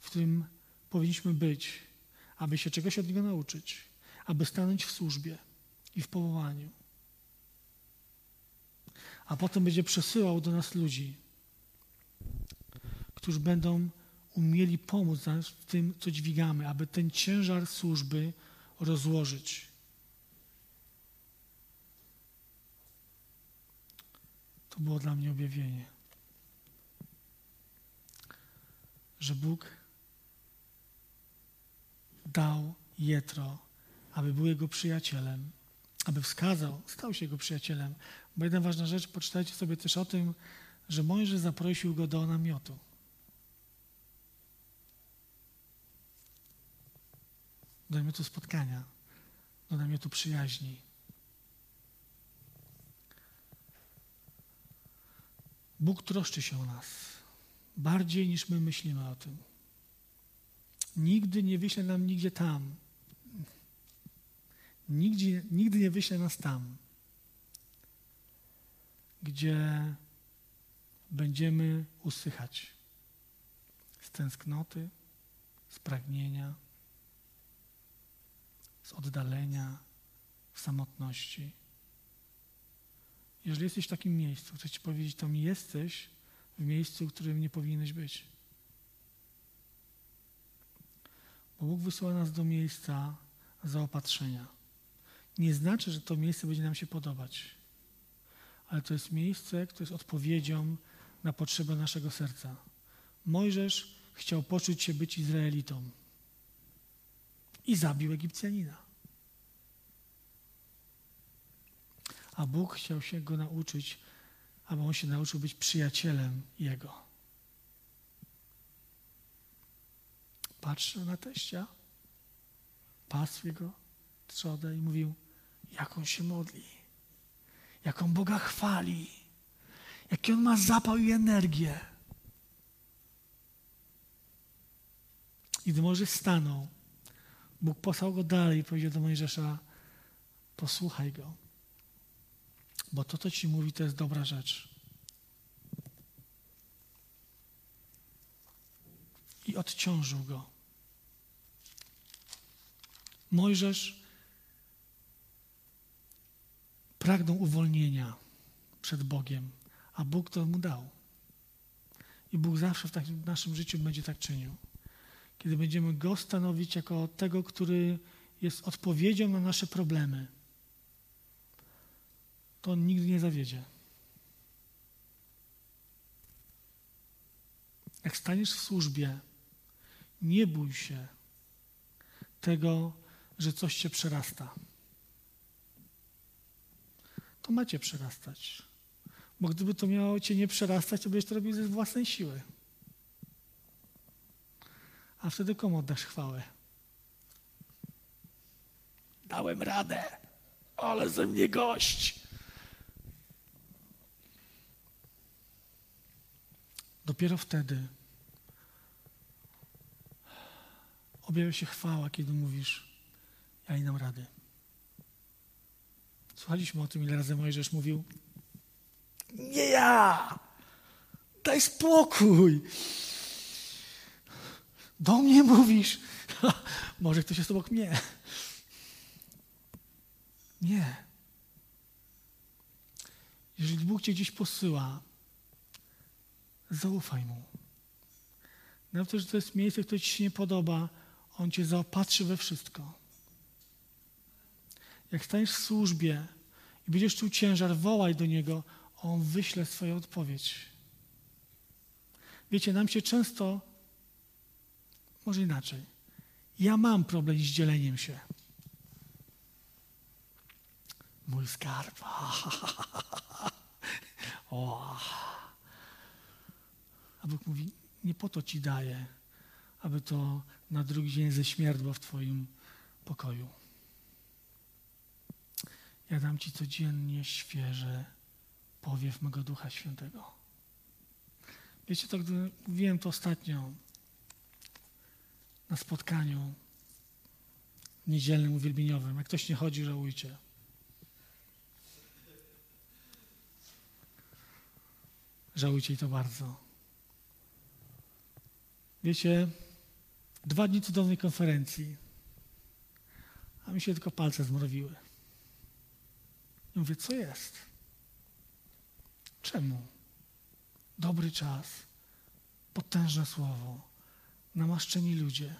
w którym powinniśmy być, aby się czegoś od Niego nauczyć, aby stanąć w służbie i w powołaniu. A potem będzie przesyłał do nas ludzi, którzy będą umieli pomóc nam w tym, co dźwigamy, aby ten ciężar służby rozłożyć. To było dla mnie objawienie, że Bóg dał Jetro, aby był jego przyjacielem, aby wskazał, stał się jego przyjacielem. Bo jedna ważna rzecz, poczytajcie sobie też o tym, że Mojżesz zaprosił go do namiotu. Do namiotu spotkania, do namiotu przyjaźni. Bóg troszczy się o nas bardziej niż my myślimy o tym. Nigdy nie wyśle nam nigdzie tam. Nigdzie, nigdy nie wyśle nas tam, gdzie będziemy usychać z tęsknoty, z pragnienia oddalenia, w samotności. Jeżeli jesteś w takim miejscu, chcę Ci powiedzieć, to mi jesteś w miejscu, w którym nie powinieneś być. Bo Bóg wysyła nas do miejsca zaopatrzenia. Nie znaczy, że to miejsce będzie nam się podobać, ale to jest miejsce, które jest odpowiedzią na potrzeby naszego serca. Mojżesz chciał poczuć się być Izraelitą i zabił Egipcjanina. A Bóg chciał się go nauczyć aby on się nauczył być przyjacielem Jego. Patrzył na teścia, pasł jego trzodę i mówił, jak on się modli, jak on Boga chwali, jaki on ma zapał i energię. I gdy Mojżesz stanął, Bóg posłał go dalej i powiedział do Mojżesza, posłuchaj go, bo to, co ci mówi, to jest dobra rzecz. I odciążył go. Mojżesz pragnął uwolnienia przed Bogiem, a Bóg to mu dał. I Bóg zawsze w takim naszym życiu będzie tak czynił. Kiedy będziemy Go stanowić jako tego, który jest odpowiedzią na nasze problemy, to On nigdy nie zawiedzie. Jak staniesz w służbie, nie bój się tego, że coś cię przerasta. To macie przerastać. Bo gdyby to miało cię nie przerastać, to byś to robił ze własnej siły. A wtedy komu oddasz chwałę? Dałem radę, ale ze mnie gość. Dopiero wtedy objawia się chwała, kiedy mówisz, ja nie dam rady. Słuchaliśmy o tym, ile razy Mojżesz mówił, nie ja, daj spokój. Do mnie mówisz. Może ktoś jest obok mnie. Nie. Jeżeli Bóg cię gdzieś posyła, zaufaj Mu. Nawet że to jest miejsce, które ci się nie podoba, On cię zaopatrzy we wszystko. Jak staniesz w służbie i będziesz czuł ciężar, wołaj do Niego, On wyśle swoją odpowiedź. Wiecie, nam się często, może inaczej, ja mam problem z dzieleniem się. Mój skarb. o. A Bóg mówi, nie po to ci daję, aby to na drugi dzień ześmierdło w twoim pokoju. Ja dam Ci codziennie świeże powiew mego Ducha Świętego. Wiecie, to gdy mówiłem to ostatnio na spotkaniu niedzielnym, uwielbieniowym. Jak ktoś nie chodzi, żałujcie. Żałujcie i to bardzo. Wiecie, dwa dni cudownej konferencji, a mi się tylko palce zmrowiły. I mówię, co jest? Czemu? Dobry czas, potężne słowo, namaszczeni ludzie.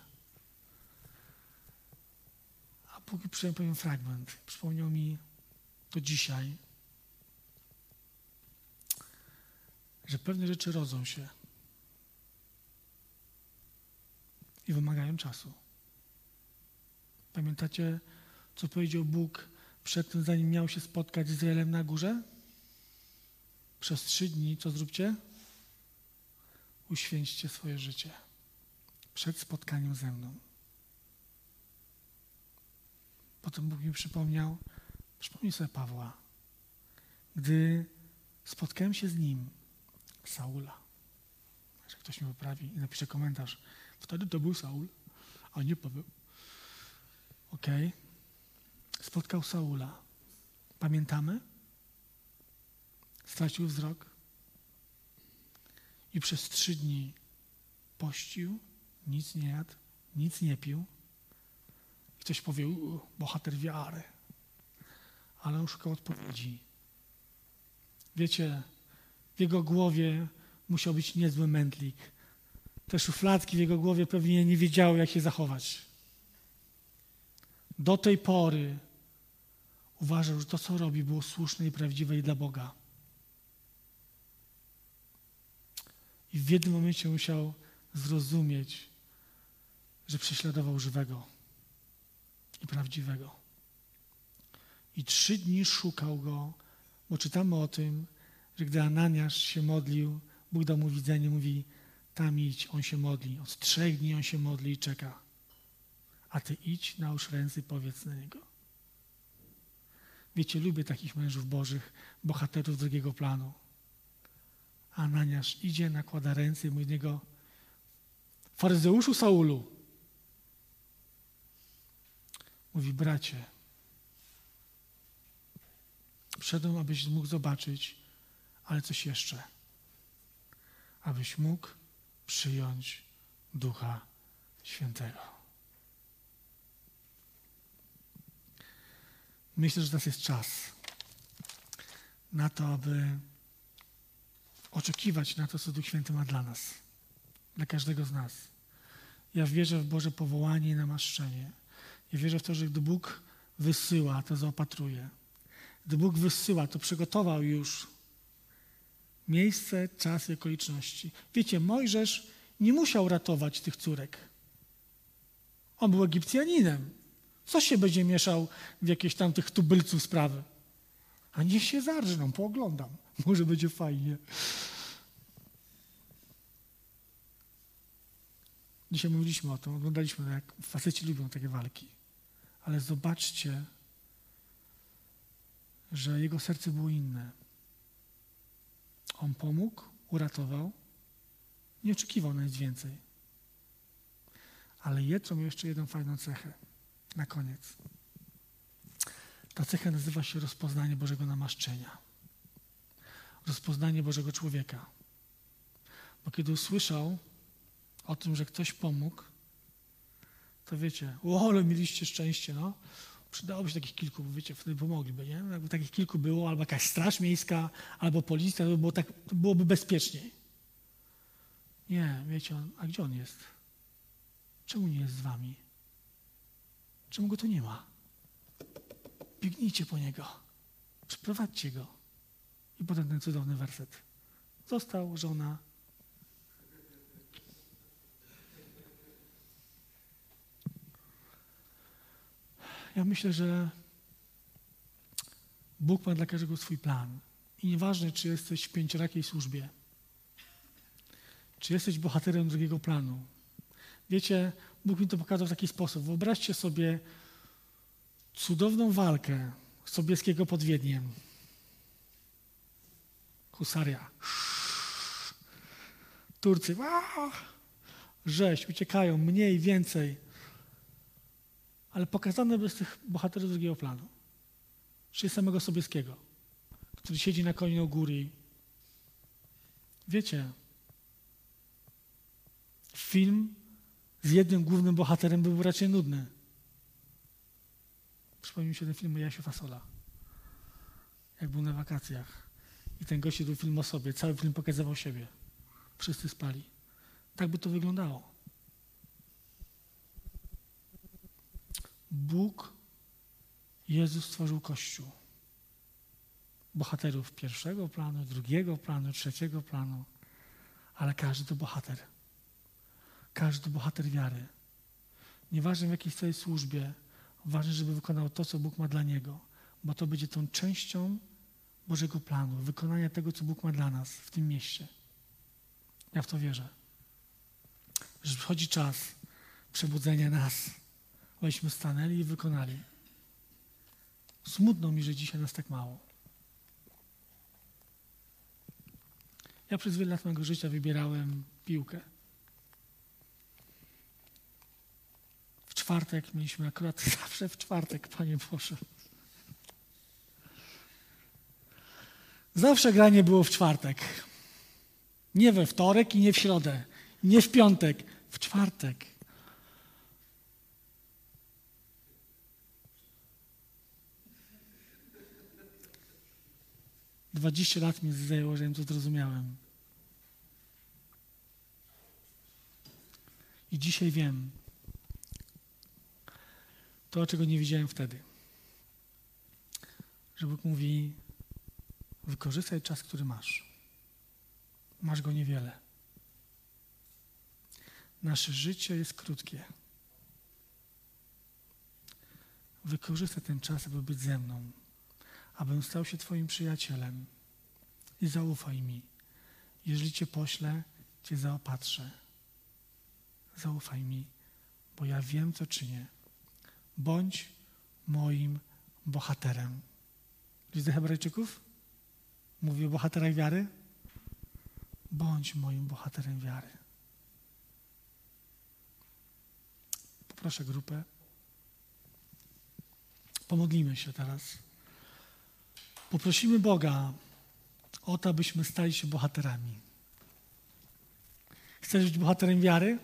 A póki przyjąłem pewien fragment, przypomniał mi to dzisiaj, że pewne rzeczy rodzą się i wymagają czasu. Pamiętacie, co powiedział Bóg przed tym, zanim miał się spotkać z Izraelem na górze? Przez trzy dni co zróbcie? Uświęćcie swoje życie przed spotkaniem ze mną. Potem Bóg mi przypomniał, przypomnij sobie Pawła, gdy spotkałem się z nim, Saula. Że ktoś mi poprawi i napisze komentarz. Wtedy to był Saul, a nie Paweł. Okej. Okay spotkał Saula. Pamiętamy? Stracił wzrok i przez trzy dni pościł, nic nie jadł, nic nie pił. Ktoś powie, bohater wiary, ale on szukał odpowiedzi. Wiecie, w jego głowie musiał być niezły mętlik. Te szufladki w jego głowie pewnie nie wiedziały, jak się zachować. Do tej pory uważał, że to, co robi, było słuszne i prawdziwe i dla Boga. I w jednym momencie musiał zrozumieć, że prześladował żywego i prawdziwego. I trzy dni szukał go, bo czytamy o tym, że gdy Ananiasz się modlił, Bóg dał mu widzenie, mówi, tam idź, on się modli. Od trzech dni on się modli i czeka. A ty idź, nałóż ręce i powiedz na niego. Wiecie, lubię takich mężów bożych, bohaterów drugiego planu. Ananiasz idzie, nakłada ręce i mówi do niego, faryzeuszu Saulu, mówi, bracie, Wszedłem, abyś mógł zobaczyć, ale coś jeszcze. Abyś mógł przyjąć Ducha Świętego. Myślę, że teraz jest czas na to, aby oczekiwać na to, co Duch Święty ma dla nas, dla każdego z nas. Ja wierzę w Boże powołanie i namaszczenie. Ja wierzę w to, że gdy Bóg wysyła, to zaopatruje. Gdy Bóg wysyła, to przygotował już miejsce, czas i okoliczności. Wiecie, Mojżesz nie musiał ratować tych córek. On był Egipcjaninem. Co się będzie mieszał w jakieś tam tych tubylców sprawy? A niech się zarżną, pooglądam. Może będzie fajnie. Dzisiaj mówiliśmy o tym, oglądaliśmy, jak faceci lubią takie walki. Ale zobaczcie, że jego serce było inne. On pomógł, uratował, nie oczekiwał na nic więcej. Ale Jetro miał jeszcze jedną fajną cechę na koniec. Ta cecha nazywa się rozpoznanie Bożego namaszczenia. Rozpoznanie Bożego człowieka. Bo kiedy usłyszał o tym, że ktoś pomógł, to wiecie, o, ale mieliście szczęście, no. Przydałoby się takich kilku, bo wiecie, wtedy pomogliby, nie? Jakby takich kilku było, albo jakaś straż miejska, albo policja, to, by było tak, to byłoby bezpieczniej. Nie, wiecie, on, a gdzie on jest? Czemu nie jest z wami? Czemu go tu nie ma? Biegnijcie po niego. Przyprowadźcie go. I potem ten cudowny werset. Został żona. Ja myślę, że Bóg ma dla każdego swój plan. I nieważne, czy jesteś w pięciorakiej służbie, czy jesteś bohaterem drugiego planu. Wiecie, Bóg mi to pokazał w taki sposób. Wyobraźcie sobie cudowną walkę Sobieskiego pod Wiedniem. Husaria. Turcy. Rzeź, uciekają, mniej, więcej. Ale pokazane bez tych bohaterów drugiego planu. Czyli samego Sobieskiego, który siedzi na koniu góry. Wiecie, film z jednym głównym bohaterem był raczej nudny. Przypomniał się ten film Jasiu Fasola. Jak był na wakacjach. I ten gość był film o sobie. Cały film pokazywał siebie. Wszyscy spali. Tak by to wyglądało. Bóg, Jezus stworzył Kościół. Bohaterów pierwszego planu, drugiego planu, trzeciego planu. Ale każdy to bohater. Każdy bohater wiary. Nieważne w jakiej swojej służbie, ważne, żeby wykonał to, co Bóg ma dla niego, bo to będzie tą częścią Bożego planu, wykonania tego, co Bóg ma dla nas w tym mieście. Ja w to wierzę. Że przychodzi czas przebudzenia nas, abyśmy stanęli i wykonali. Smutno mi, że dzisiaj nas tak mało. Ja przez wiele lat mojego życia wybierałem piłkę. czwartek mieliśmy akurat zawsze w czwartek, Panie Boże. Zawsze granie było w czwartek. Nie we wtorek i nie w środę. Nie w piątek, w czwartek. Dwadzieścia lat mi zajęło, żebym to zrozumiałem. I dzisiaj wiem, to, czego nie widziałem wtedy. Że Bóg mówi, wykorzystaj czas, który masz. Masz go niewiele. Nasze życie jest krótkie. Wykorzystaj ten czas, aby być ze mną, abym stał się Twoim przyjacielem i zaufaj mi. Jeżeli Cię poślę, Cię zaopatrzę. Zaufaj mi, bo ja wiem, co czynię. Bądź moim bohaterem. List do Hebrajczyków mówi o bohaterach wiary. Bądź moim bohaterem wiary. Poproszę grupę. Pomodlimy się teraz. Poprosimy Boga o to, abyśmy stali się bohaterami. Chcesz być bohaterem wiary?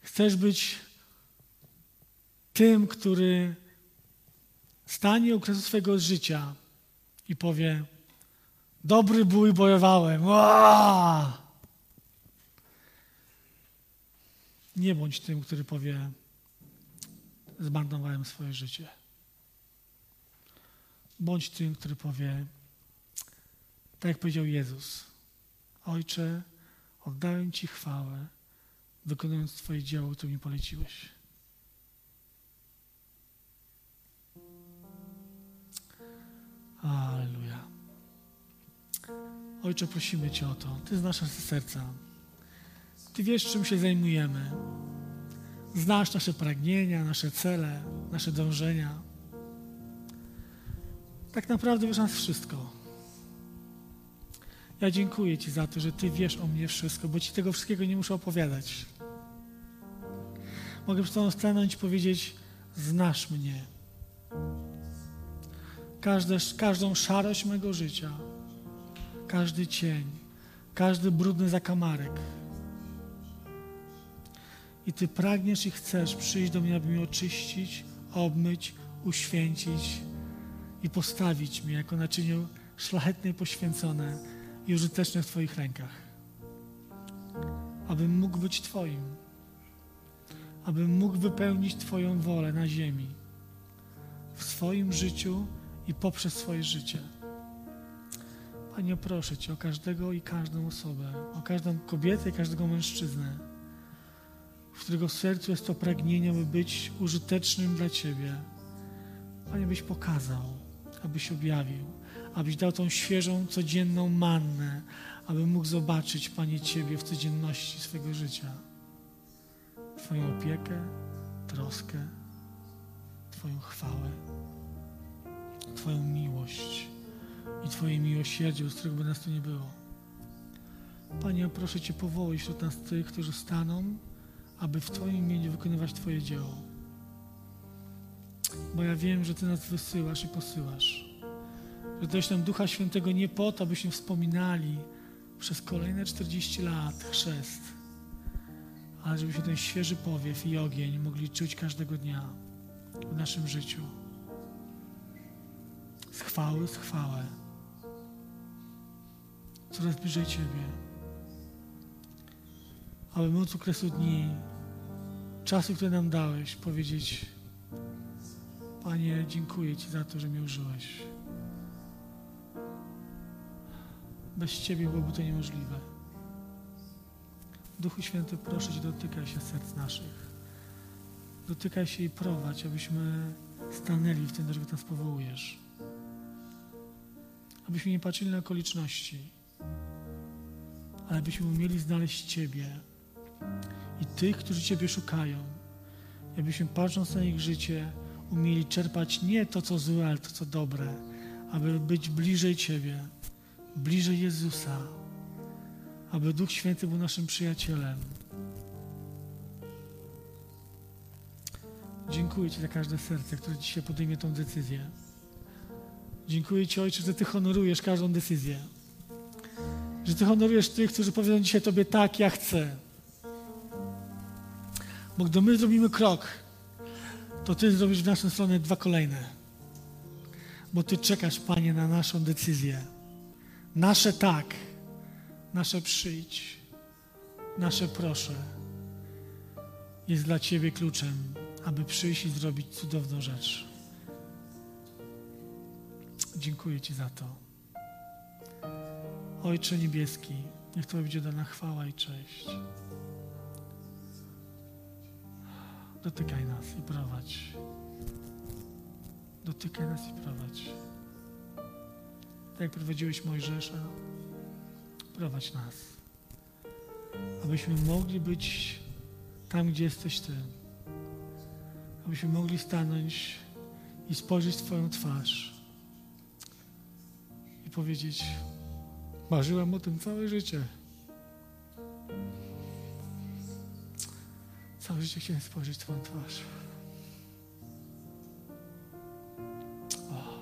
Chcesz być tym, który stanie u kresu swojego życia i powie: Dobry bój bojowałem. Uaa! Nie bądź tym, który powie: Zmarnowałem swoje życie. Bądź tym, który powie, tak jak powiedział Jezus: Ojcze, oddaję Ci chwałę, wykonując Twoje dzieło, które mi poleciłeś. Aleluja. Ojcze, prosimy Cię o to. Ty znasz nasze serca. Ty wiesz, czym się zajmujemy. Znasz nasze pragnienia, nasze cele, nasze dążenia. Tak naprawdę wiesz nas wszystko. Ja dziękuję Ci za to, że Ty wiesz o mnie wszystko, bo Ci tego wszystkiego nie muszę opowiadać. Mogę przed Tobą stanąć i powiedzieć, znasz mnie. Każde, każdą szarość mego życia, każdy cień, każdy brudny zakamarek. I Ty pragniesz i chcesz przyjść do mnie, aby mnie oczyścić, obmyć, uświęcić i postawić mnie jako naczynie szlachetne i poświęcone i użyteczne w Twoich rękach. Abym mógł być Twoim. Abym mógł wypełnić Twoją wolę na ziemi, w swoim życiu i poprzez swoje życie. Panie, proszę Cię o każdego i każdą osobę, o każdą kobietę i każdego mężczyznę, w którego sercu jest to pragnienie, by być użytecznym dla Ciebie. Panie, byś pokazał, abyś objawił, abyś dał tą świeżą, codzienną mannę, aby mógł zobaczyć, Panie, Ciebie w codzienności swojego życia. Twoją opiekę, troskę, Twoją chwałę, Twoją miłość i Twoje miłosierdzie, bez którego by nas tu nie było. Panie, proszę Cię, powołaj wśród nas tych, którzy staną, aby w Twoim imieniu wykonywać Twoje dzieło. Bo ja wiem, że Ty nas wysyłasz i posyłasz. Że dałeś nam Ducha Świętego nie po to, abyśmy wspominali przez kolejne 40 lat chrzest, ale żebyśmy ten świeży powiew i ogień mogli czuć każdego dnia w naszym życiu. Z chwały, z chwałę. Coraz bliżej Ciebie. Aby móc u kresu dni, czasu, który nam dałeś, powiedzieć Panie, dziękuję Ci za to, że mnie użyłeś. Bez Ciebie byłoby to niemożliwe. Duchu Święty, proszę Cię, dotykaj się serc naszych. Dotykaj się i prowadź, abyśmy stanęli w tym, do czego nas powołujesz. Abyśmy nie patrzyli na okoliczności, ale abyśmy umieli znaleźć Ciebie i tych, którzy Ciebie szukają. Abyśmy patrząc na ich życie, umieli czerpać nie to, co złe, ale to, co dobre, aby być bliżej Ciebie, bliżej Jezusa, aby Duch Święty był naszym przyjacielem. Dziękuję Ci za każde serce, które dzisiaj podejmie tą decyzję. Dziękuję Ci, Ojcze, że Ty honorujesz każdą decyzję. Że Ty honorujesz tych, którzy powiedzą dzisiaj Tobie tak, ja chcę. Bo gdy my zrobimy krok, to Ty zrobisz w naszą stronę dwa kolejne. Bo Ty czekasz, Panie, na naszą decyzję. Nasze tak, nasze przyjdź, nasze proszę jest dla Ciebie kluczem, aby przyjść i zrobić cudowną rzecz. Dziękuję Ci za to. Ojcze Niebieski, niech to będzie dana chwała i cześć. Dotykaj nas i prowadź. Dotykaj nas i prowadź. tak jak prowadziłeś Mojżesza, prowadź nas. Abyśmy mogli być tam, gdzie jesteś Ty. Abyśmy mogli stanąć i spojrzeć w Twoją twarz i powiedzieć: Marzyłem o tym całe życie. Całe życie chciałem spojrzeć w Twoją twarz. O.